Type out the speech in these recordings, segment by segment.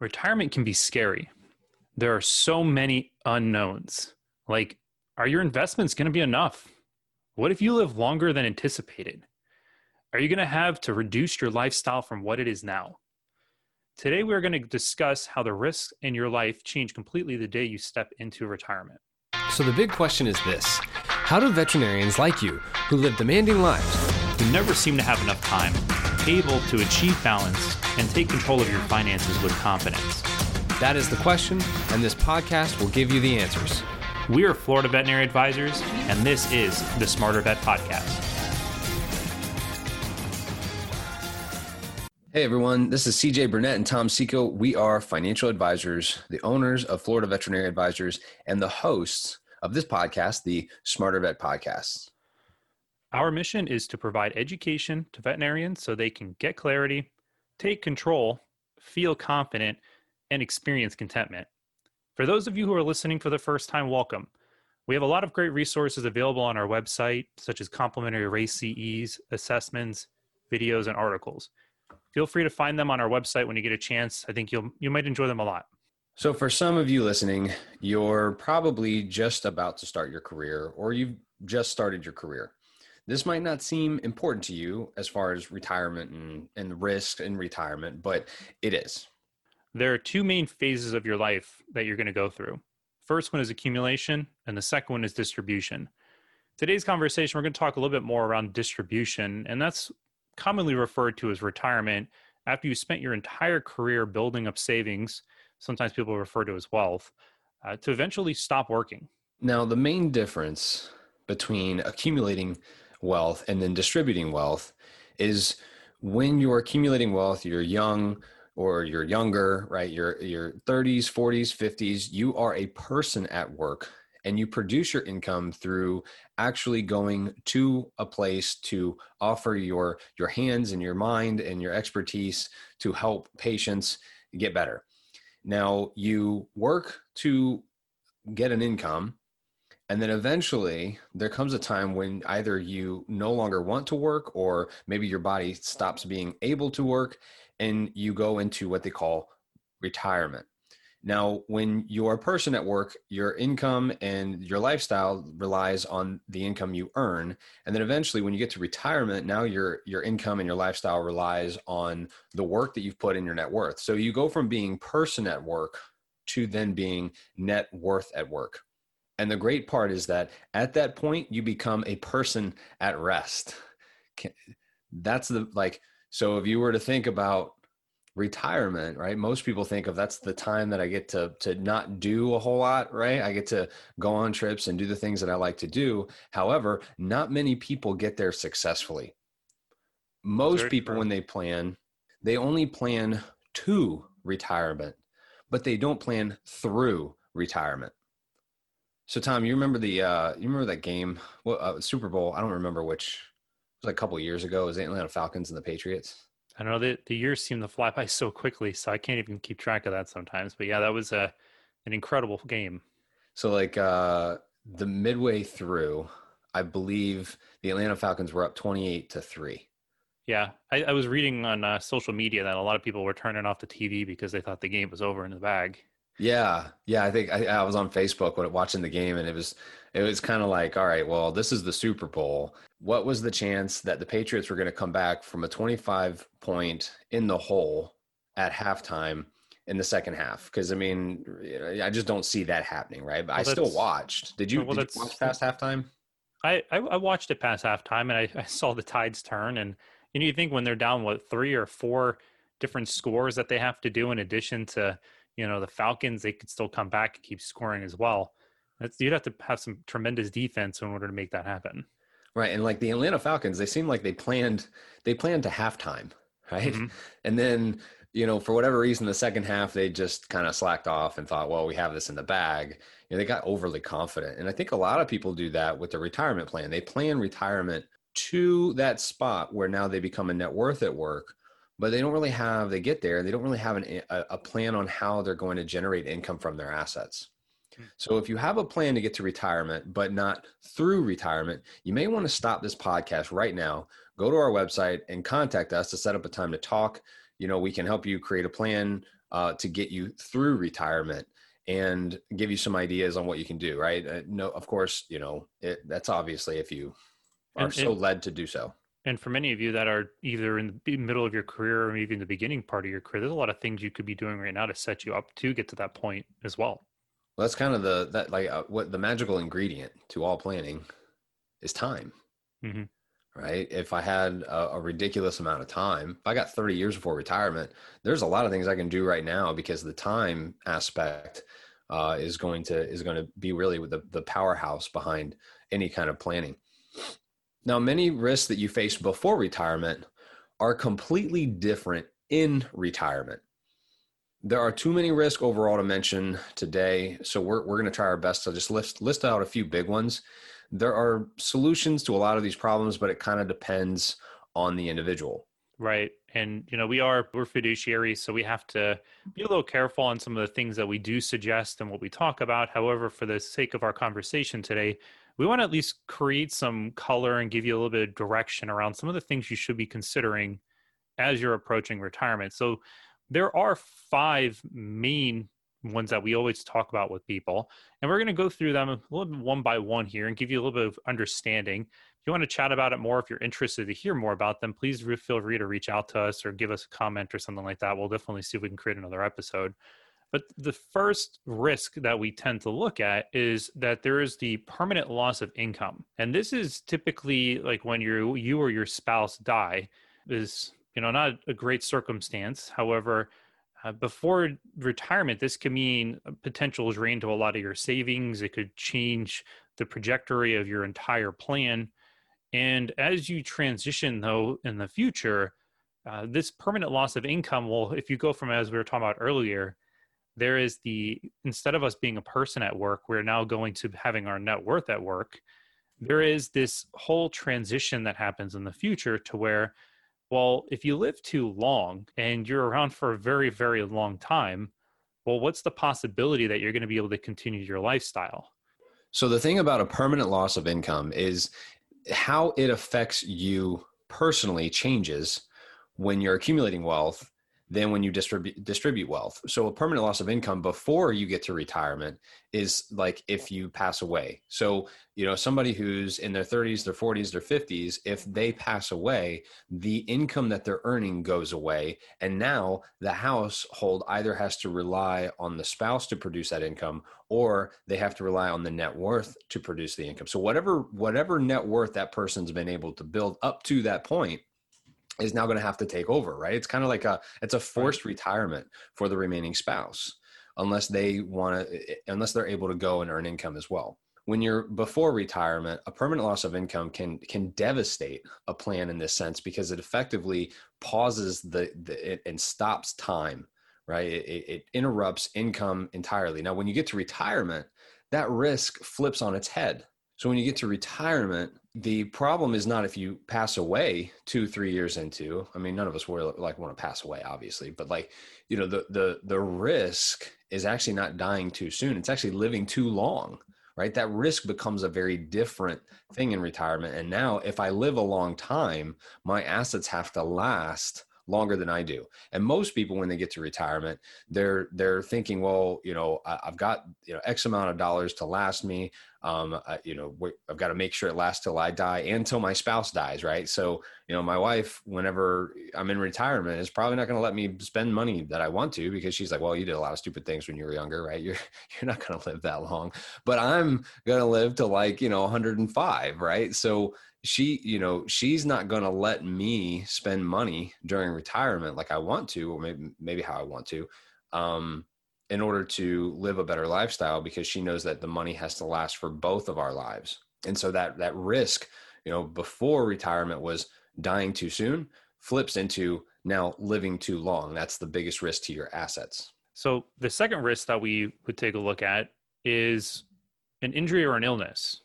retirement can be scary. There are so many unknowns. Like, are your investments going to be enough? What if you live longer than anticipated? Are you going to have to reduce your lifestyle from what it is now? Today, we're going to discuss how the risks in your life change completely the day you step into retirement. So, the big question is this How do veterinarians like you, who live demanding lives, who never seem to have enough time, able to achieve balance and take control of your finances with confidence? That is the question, and this podcast will give you the answers. We are Florida Veterinary Advisors, and this is the Smarter Vet Podcast. Hey everyone, this is CJ Burnett and Tom Seco. We are financial advisors, the owners of Florida Veterinary Advisors, and the hosts of this podcast, the Smarter Vet Podcast. Our mission is to provide education to veterinarians so they can get clarity, take control, feel confident, and experience contentment. For those of you who are listening for the first time, welcome. We have a lot of great resources available on our website, such as complimentary RACE CEs, assessments, videos, and articles. Feel free to find them on our website when you get a chance. I think you'll you might enjoy them a lot. So for some of you listening, you're probably just about to start your career or you've just started your career. This might not seem important to you as far as retirement and, and risk in retirement, but it is. There are two main phases of your life that you're going to go through. First one is accumulation, and the second one is distribution. Today's conversation, we're going to talk a little bit more around distribution, and that's commonly referred to as retirement after you spent your entire career building up savings. Sometimes people refer to as wealth uh, to eventually stop working. Now, the main difference between accumulating wealth and then distributing wealth is when you're accumulating wealth, you're young or you're younger, right? You're your 30s, 40s, 50s, you are a person at work and you produce your income through actually going to a place to offer your your hands and your mind and your expertise to help patients get better. Now, you work to get an income and then eventually there comes a time when either you no longer want to work or maybe your body stops being able to work and you go into what they call retirement. Now, when you're a person at work, your income and your lifestyle relies on the income you earn. And then eventually when you get to retirement, now your your income and your lifestyle relies on the work that you've put in your net worth. So you go from being person at work to then being net worth at work. And the great part is that at that point, you become a person at rest. That's the like, so if you were to think about retirement, right? Most people think of that's the time that I get to to not do a whole lot, right? I get to go on trips and do the things that I like to do. However, not many people get there successfully. Most people true. when they plan, they only plan to retirement, but they don't plan through retirement. So Tom, you remember the uh, you remember that game? Well, uh, Super Bowl. I don't remember which. It was like a couple years ago. It was the Atlanta Falcons and the Patriots. I don't know. The, the years seem to fly by so quickly, so I can't even keep track of that sometimes. But yeah, that was a an incredible game. So like uh, the midway through, I believe the Atlanta Falcons were up twenty eight to three. Yeah, I, I was reading on uh, social media that a lot of people were turning off the TV because they thought the game was over in the bag. Yeah, yeah. I think I, I was on Facebook when watching the game, and it was it was kind of like, all right, well, this is the Super Bowl. What was the chance that the Patriots were going to come back from a 25 point in the hole at halftime in the second half? Because I mean, I just don't see that happening, right? But well, I still watched. Did you, well, did you watch past halftime? I, I watched it past halftime, and I, I saw the tides turn, and you know, you think when they're down what three or four different scores that they have to do in addition to you know the Falcons they could still come back and keep scoring as well. That's, you'd have to have some tremendous defense in order to make that happen. Right, and like the Atlanta Falcons, they seem like they planned they planned to halftime, right? Mm-hmm. And then you know for whatever reason, the second half they just kind of slacked off and thought, well, we have this in the bag. You know, they got overly confident, and I think a lot of people do that with the retirement plan. They plan retirement to that spot where now they become a net worth at work but they don't really have they get there they don't really have an, a, a, plan on how they're going to generate income from their assets hmm. so if you have a plan to get to retirement but not through retirement you may want to stop this podcast right now go to our website and contact us to set up a time to talk you know we can help you create a plan uh, to get you through retirement and give you some ideas on what you can do. Right? Uh, no, of course, you know it, that's obviously if you are And- so and- led to do so. And for many of you that are either in the middle of your career or maybe in the beginning part of your career, there's a lot of things you could be doing right now to set you up to get to that point as well. Well, that's kind of the that like uh, what the magical ingredient to all planning is time. Mhm. Right. If I had a, a ridiculous amount of time, if I got 30 years before retirement, there's a lot of things I can do right now because the time aspect uh, is going to is going to be really the the powerhouse behind any kind of planning. Now, many risks that you face before retirement are completely different in retirement there are too many risks overall to mention today so we're, we're going to try our best to just list list out a few big ones there are solutions to a lot of these problems but it kind of depends on the individual Right. And, you know, we are, we're fiduciaries, so we have to be a little careful on some of the things that we do suggest and what we talk about. However, for the sake of our conversation today, we want to at least create some color and give you a little bit of direction around some of the things you should be considering as you're approaching retirement. So there are five main ones that we always talk about with people, and we're going to go through them a little bit one by one here and give you a little bit of understanding if you want to chat about it more, if you're interested to hear more about them, please feel free to reach out to us or give us a comment or something like that. We'll definitely see if we can create another episode. But the first risk that we tend to look at is that there is the permanent loss of income. And this is typically like when you you or your spouse die is, you know, not a great circumstance. However, uh, before retirement, this can mean a potential drain to a lot of your savings. It could change the trajectory of your entire plan. And as you transition, though, in the future, uh, this permanent loss of income will, if you go from, as we were talking about earlier, there is the, instead of us being a person at work, we're now going to having our net worth at work. There is this whole transition that happens in the future to where, well, if you live too long and you're around for a very, very long time, well, what's the possibility that you're going to be able to continue your lifestyle? so the thing about a permanent loss of income is how it affects you personally changes when you're accumulating wealth than when you distribute distribute wealth. So a permanent loss of income before you get to retirement is like if you pass away. So, you know, somebody who's in their 30s, their 40s, their 50s, if they pass away, the income that they're earning goes away and now the household either has to rely on the spouse to produce that income or they have to rely on the net worth to produce the income. So whatever whatever net worth that person's been able to build up to that point is now going to have to take over, right? It's kind of like a it's a forced retirement for the remaining spouse unless they want to eh, eh, unless they're able to go and earn income as well. When you're before retirement, a permanent loss of income can can devastate a plan in this sense because it effectively pauses the, the it, and stops time, right? It, it interrupts income entirely. Now, when you get to retirement, that risk flips on its head. So when you get to retirement, the problem is not if you pass away two, three years into. I mean, none of us would like want to pass away, obviously, but like, you know, the the the risk is actually not dying too soon. It's actually living too long, right? That risk becomes a very different thing in retirement. And now, if I live a long time, my assets have to last longer than I do. And most people, when they get to retirement, they're they're thinking, well, you know, I, have got you know X amount of dollars to last me. Um, I, you know, I've got to make sure it lasts till I die and till my spouse dies, right? So, you know, my wife, whenever I'm in retirement, is probably not going to let me spend money that I want to because she's like, well, you did a lot of stupid things when you were younger, right? You're you're not going to live that long, but I'm going to live to like you know 105, right? So she you know she's not going to let me spend money during retirement like i want to or maybe maybe how i want to um in order to live a better lifestyle because she knows that the money has to last for both of our lives. And so that that risk you know before retirement was dying too soon flips into now living too long. That's the biggest risk to your assets. So the second risk that we would take a look at is an injury or an illness.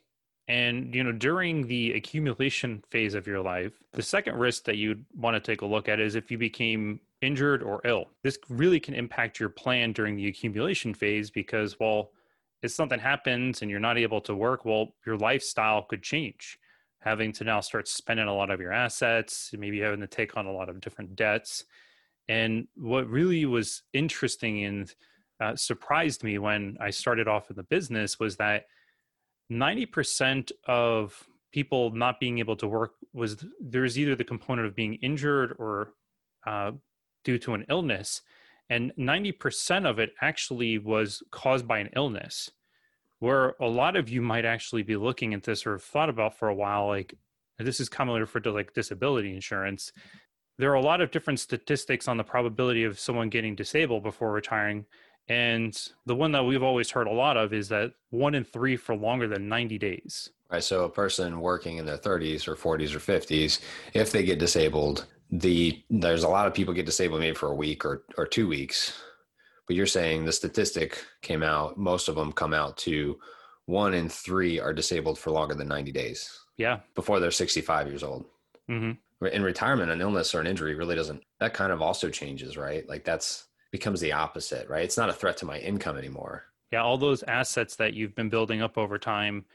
And you know, during the accumulation phase of your life, the second risk that you'd want to take a look at is if you became injured or ill. This really can impact your plan during the accumulation phase because well, if something happens and you're not able to work, well, your lifestyle could change. Having to now start spending a lot of your assets, maybe having to take on a lot of different debts. And what really was interesting and uh, surprised me when I started off in the business was that 90% of people not being able to work was there's either the component of being injured or uh, due to an illness and 90% of it actually was caused by an illness where a lot of you might actually be looking at this or have thought about for a while like this is commonly referred to like disability insurance. There are a lot of different statistics on the probability of someone getting disabled before retiring and the one that we've always heard a lot of is that one in three for longer than 90 days. Right so a person working in their 30s or 40s or 50s if they get disabled the there's a lot of people get disabled maybe for a week or or two weeks. But you're saying the statistic came out most of them come out to one in three are disabled for longer than 90 days. Yeah. Before they're 65 years old. Mm-hmm. in retirement an illness or an injury really doesn't that kind of also changes right? Like that's becomes the opposite right it's not a threat to my income anymore yeah all those assets that you've been building up over time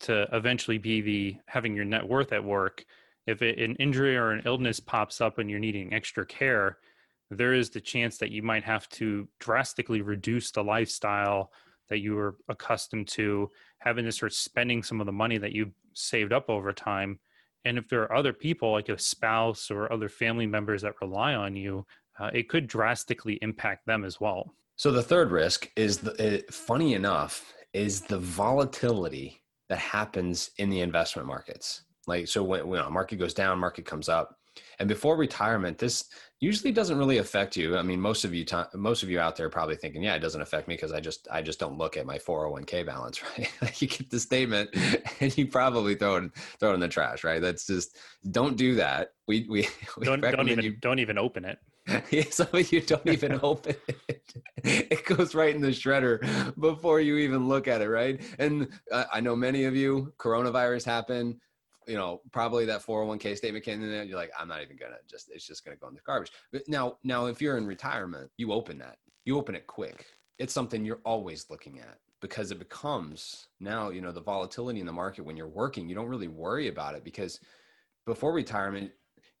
to eventually be the having your net worth at work if it, an injury or an illness pops up and you're needing extra care, there is the chance that you might have to drastically reduce the lifestyle that you were accustomed to, having to start spending some of the money that you saved up over time. And if there are other people, like a spouse or other family members that rely on you, uh, it could drastically impact them as well. So the third risk is the, uh, funny enough is the volatility that happens in the investment markets. Like so, when, when a market goes down, market comes up, and before retirement, this usually doesn't really affect you. I mean, most of you, most of you out there, probably thinking, "Yeah, it doesn't affect me because I just, I just don't look at my 401k balance." Right? like you get the statement, and you probably throw it, throw it in the trash. Right? That's just don't do that. We we, we don't, don't even you, don't even open it. Some of you don't even open it. It goes right in the shredder before you even look at it, right? And uh, I know many of you, coronavirus happened you know, probably that 401k statement came in there. You're like, I'm not even gonna just, it's just gonna go in the garbage. But now, now, if you're in retirement, you open that, you open it quick. It's something you're always looking at because it becomes now, you know, the volatility in the market when you're working, you don't really worry about it because before retirement,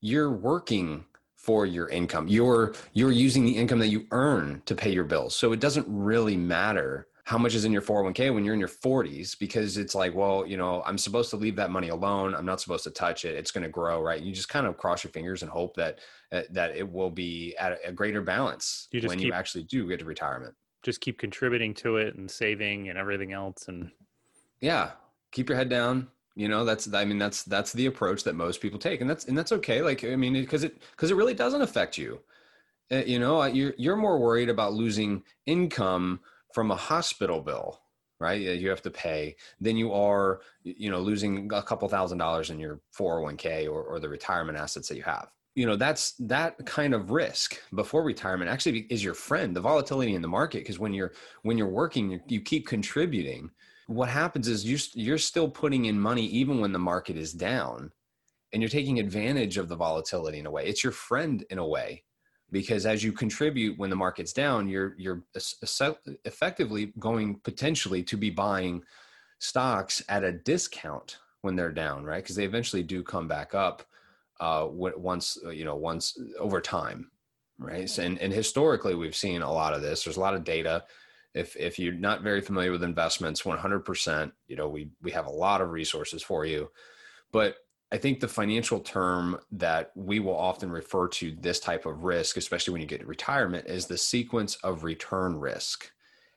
you're working for your income. You're you're using the income that you earn to pay your bills. So it doesn't really matter how much is in your 401k when you're in your 40s because it's like well you know i'm supposed to leave that money alone. I'm not supposed to touch it. It's going to grow right? You just kind of cross your fingers and hope that uh, that it will be at a greater balance you when keep, you actually do get to retirement. Just keep contributing to it and saving and everything else and yeah. Keep your head down. You know that's i mean that's that's the approach that most people take and that's and that's okay. Like i mean because it because it really doesn't affect you. Uh, you know you're you're more worried about losing income from a hospital bill right? You have to pay. Then you are you know losing a couple thousand dollars in your 401k or, or the retirement assets that you have. You know that's that kind of risk before retirement actually is your friend the volatility in the market because when you're when you're working you, keep contributing. What happens is you, you're still putting in money even when the market is down and you're taking advantage of the volatility in a way. It's your friend in a way because as you contribute when the market's down you're you're effectively going potentially to be buying stocks at a discount when they're down right? Because they eventually do come back up uh, once uh, you know once over time right? And and historically we've seen a lot of this. There's a lot of data. If if you're not very familiar with investments 100% you know we we have a lot of resources for you. But I think the financial term that we will often refer to this type of risk, especially when you get to retirement, is the sequence of return risk.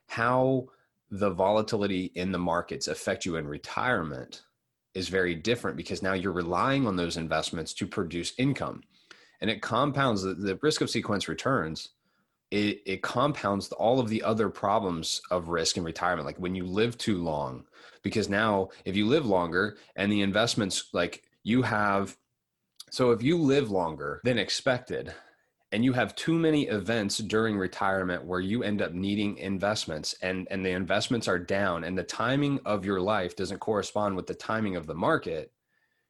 How the volatility in the markets affect you in retirement is very different because now you're relying on those investments to produce income. And it compounds the, the risk of sequence returns. It, it compounds all of the other problems of risk in retirement, like when you live too long, because now if you live longer and the investments like you have so if you live longer than expected and you have too many events during retirement where you end up needing investments and and the investments are down and the timing of your life doesn't correspond with the timing of the market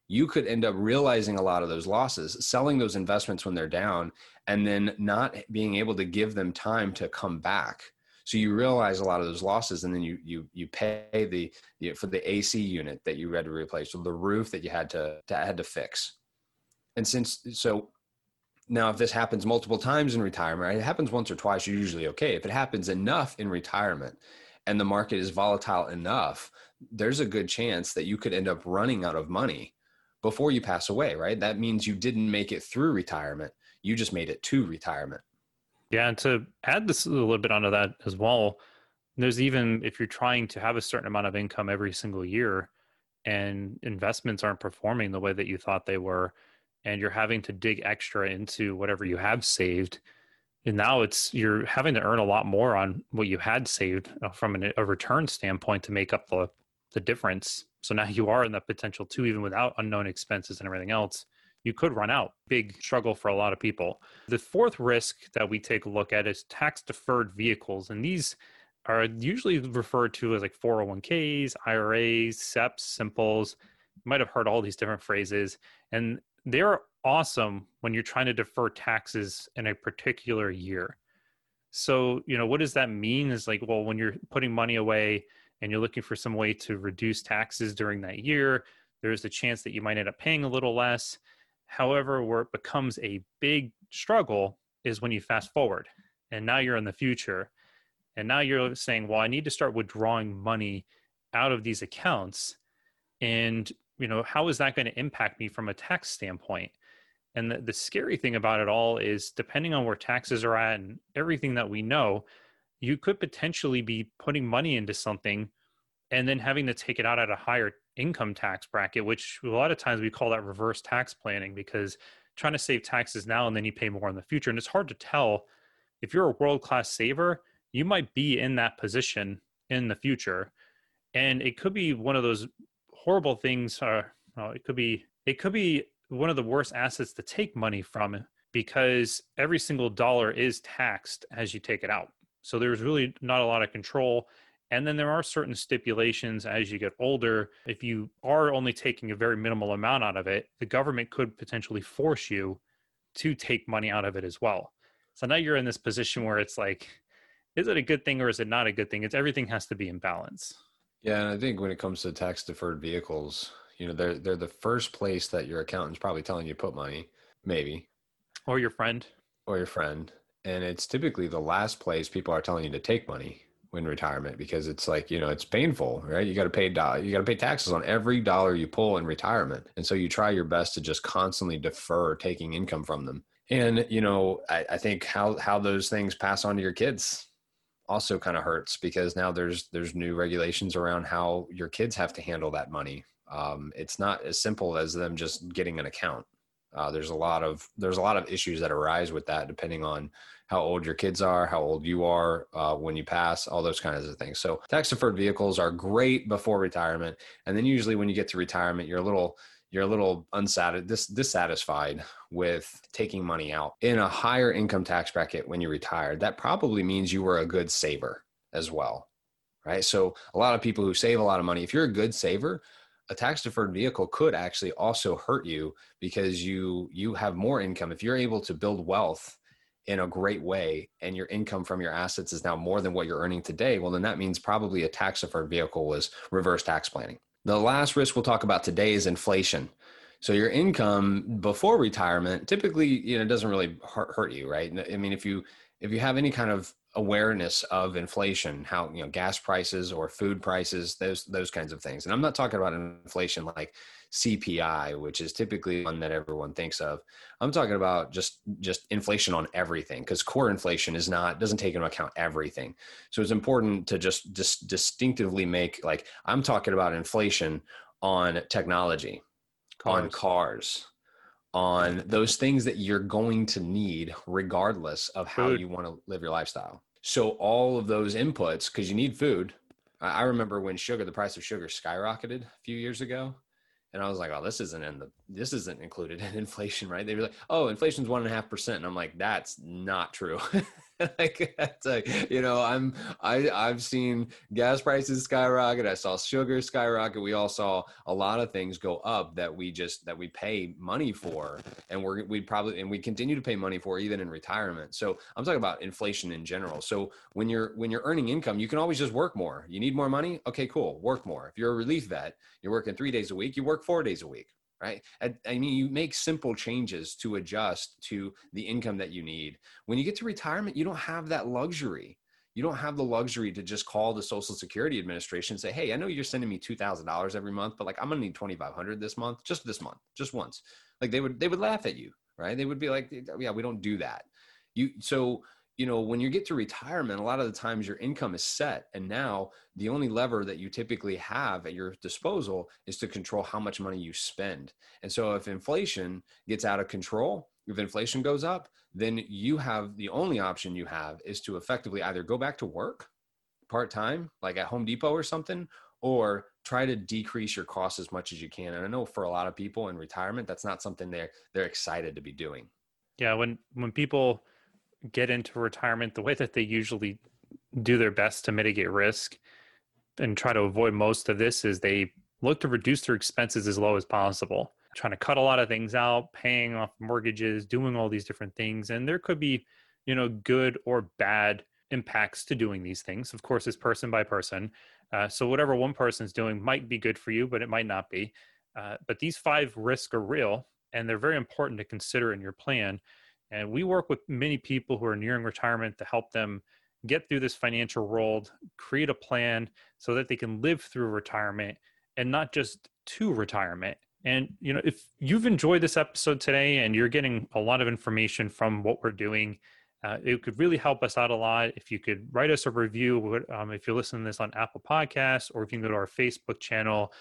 you could end up realizing a lot of those losses selling those investments when they're down and then not being able to give them time to come back so you realize a lot of those losses, and then you you you pay the for the AC unit that you had to replace, or the roof that you had to, to had to fix. And since so, Now, if this happens multiple times in retirement, it happens once or twice, you're usually okay. If it happens enough in retirement and the market is volatile enough, there's a good chance that you could end up running out of money before you pass away, right? That means you didn't make it through retirement. You just made it to retirement. Yeah. And to add this a little bit onto that as well, there's even if you're trying to have a certain amount of income every single year and investments aren't performing the way that you thought they were, and you're having to dig extra into whatever you have saved and now it's you're having to earn a lot more on what you had saved uh, from an, a return standpoint to make up the the difference so now you are in the potential too even without unknown expenses and everything else you could run out big struggle for a lot of people the fourth risk that we take a look at is tax deferred vehicles and these are usually referred to as like 401ks iras seps simples you might have heard all these different phrases and they're awesome when you're trying to defer taxes in a particular year. So, you know, what does that mean? Is like, well, when you're putting money away and you're looking for some way to reduce taxes during that year, there's a chance that you might end up paying a little less. However, where it becomes a big struggle is when you fast forward and now you're in the future. And now you're saying, well, I need to start withdrawing money out of these accounts. And you know how is that going to impact me from a tax standpoint and the, the scary thing about it all is depending on where taxes are at and everything that we know you could potentially be putting money into something and then having to take it out at a higher income tax bracket which a lot of times we call that reverse tax planning because trying to save taxes now and then you pay more in the future and it's hard to tell if you're a world class saver you might be in that position in the future and it could be one of those horrible things are well, it could be it could be one of the worst assets to take money from because every single dollar is taxed as you take it out. So there's really not a lot of control. And then there are certain stipulations as you get older. If you are only taking a very minimal amount out of it, the government could potentially force you to take money out of it as well. So now you're in this position where it's like, is it a good thing or is it not a good thing? It's everything has to be in balance. Yeah, and I think when it comes to tax deferred vehicles, you know, they're they're the first place that your accountant's probably telling you to put money, maybe. Or your friend. Or your friend. And it's typically the last place people are telling you to take money when retirement because it's like, you know, it's painful, right? You got to pay you got to pay taxes on every dollar you pull in retirement. And so you try your best to just constantly defer taking income from them. And, you know, I, I think how how those things pass on to your kids also kind of hurts because now there's there's new regulations around how your kids have to handle that money. Um, it's not as simple as them just getting an account. Uh, there's a lot of there's a lot of issues that arise with that depending on how old your kids are, how old you are uh, when you pass, all those kinds of things. So tax deferred vehicles are great before retirement, and then usually when you get to retirement, you're a little you're a little unsatisfied, dis- dissatisfied with taking money out in a higher income tax bracket when you retired. That probably means you were a good saver as well, right? So a lot of people who save a lot of money, if you're a good saver, a tax deferred vehicle could actually also hurt you because you you have more income if you're able to build wealth in a great way and your income from your assets is now more than what you're earning today well then that means probably a tax deferred vehicle was reverse tax planning the last risk we'll talk about today is inflation. So your income before retirement typically, you know, doesn't really hurt, hurt you, right? I mean, if you if you have any kind of awareness of inflation, how you know gas prices or food prices, those those kinds of things. And I'm not talking about inflation like CPI, which is typically one that everyone thinks of. I'm talking about just just inflation on everything because core inflation is not doesn't take into account everything. So it's important to just just distinctively make like I'm talking about inflation on technology, cars. on cars, on those things that you're going to need regardless of how food. you want to live your lifestyle. So all of those inputs because you need food. I remember when sugar, the price of sugar skyrocketed a few years ago and I was like, oh, this isn't in the this isn't included in inflation, right? They were like, oh, inflation's one and a half percent. And I'm like, that's not true. like that's like, you know, I'm I I've seen gas prices skyrocket. I saw sugar skyrocket. We all saw a lot of things go up that we just that we pay money for, and we're we probably and we continue to pay money for even in retirement. So I'm talking about inflation in general. So when you're when you're earning income, you can always just work more. You need more money? Okay, cool. Work more. If you're a relief vet, you're working three days a week. You work four days a week right? I, mean, you make simple changes to adjust to the income that you need. When you get to retirement, you don't have that luxury. You don't have the luxury to just call the Social Security Administration and say, "Hey, I know you're sending me two thousand dollars every month, but like I'm gonna need twenty five hundred this month, just this month, just once." Like they would they would laugh at you, right? They would be like, "Yeah, we don't do that." You so you know, when you get to retirement, a lot of the times your income is set. And now the only lever that you typically have at your disposal is to control how much money you spend. And so if inflation gets out of control, if inflation goes up, then you have the only option you have is to effectively either go back to work part time, like at Home Depot or something, or try to decrease your costs as much as you can. And I know for a lot of people in retirement, that's not something they're they're excited to be doing. Yeah, when when people get into retirement, the way that they usually do their best to mitigate risk and try to avoid most of this is they look to reduce their expenses as low as possible trying to cut a lot of things out paying off mortgages doing all these different things. And there could be you know good or bad impacts to doing these things of course it's person by person. Uh, so whatever one person's doing might be good for you but it might not be. Uh, but these five risks are real and they're very important to consider in your plan and we work with many people who are nearing retirement to help them get through this financial world, create a plan so that they can live through retirement and not just to retirement. And you know, if you've enjoyed this episode today and you're getting a lot of information from what we're doing, uh, it could really help us out a lot if you could write us a review. Um, if you're listening to this on Apple Podcasts, or if you can go to our Facebook channel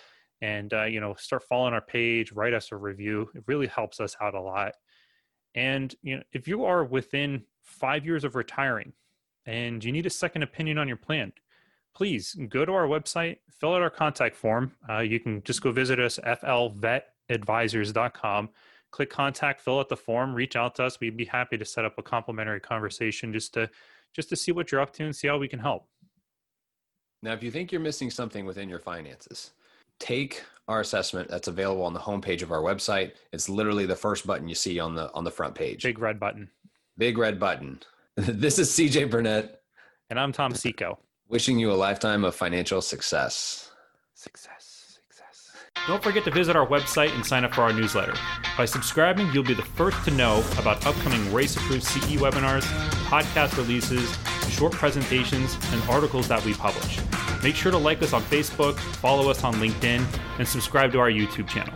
and uh, you know start following our page, write us a review. It really helps us out a lot. And you know, if you are within five years of retiring and you need a second opinion on your plan, please go to our website, fill out our contact form. Uh, you can just go visit us, flvetadvisors.com. Click contact, fill out the form, reach out to us. We'd be happy to set up a complimentary conversation just to just to see what you're up to and see how we can help. Now, if you think you're missing something within your finances, take our assessment that's available on the homepage of our website. It's literally the first button you see on the on the front page. Big red button. Big red button. this is CJ Burnett. And I'm Tom Seco. Wishing you a lifetime of financial success. Success. Success. Don't forget to visit our website and sign up for our newsletter. By subscribing, you'll be the first to know about upcoming RACE approved CE webinars, podcast releases, short presentations, and articles that we publish. Make sure to like us on Facebook, follow us on LinkedIn, and subscribe to our YouTube channel.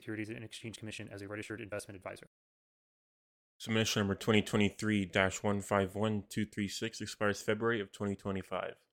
Securities and Exchange Commission as a registered investment advisor. Submission number 2023 151236 expires February of 2025.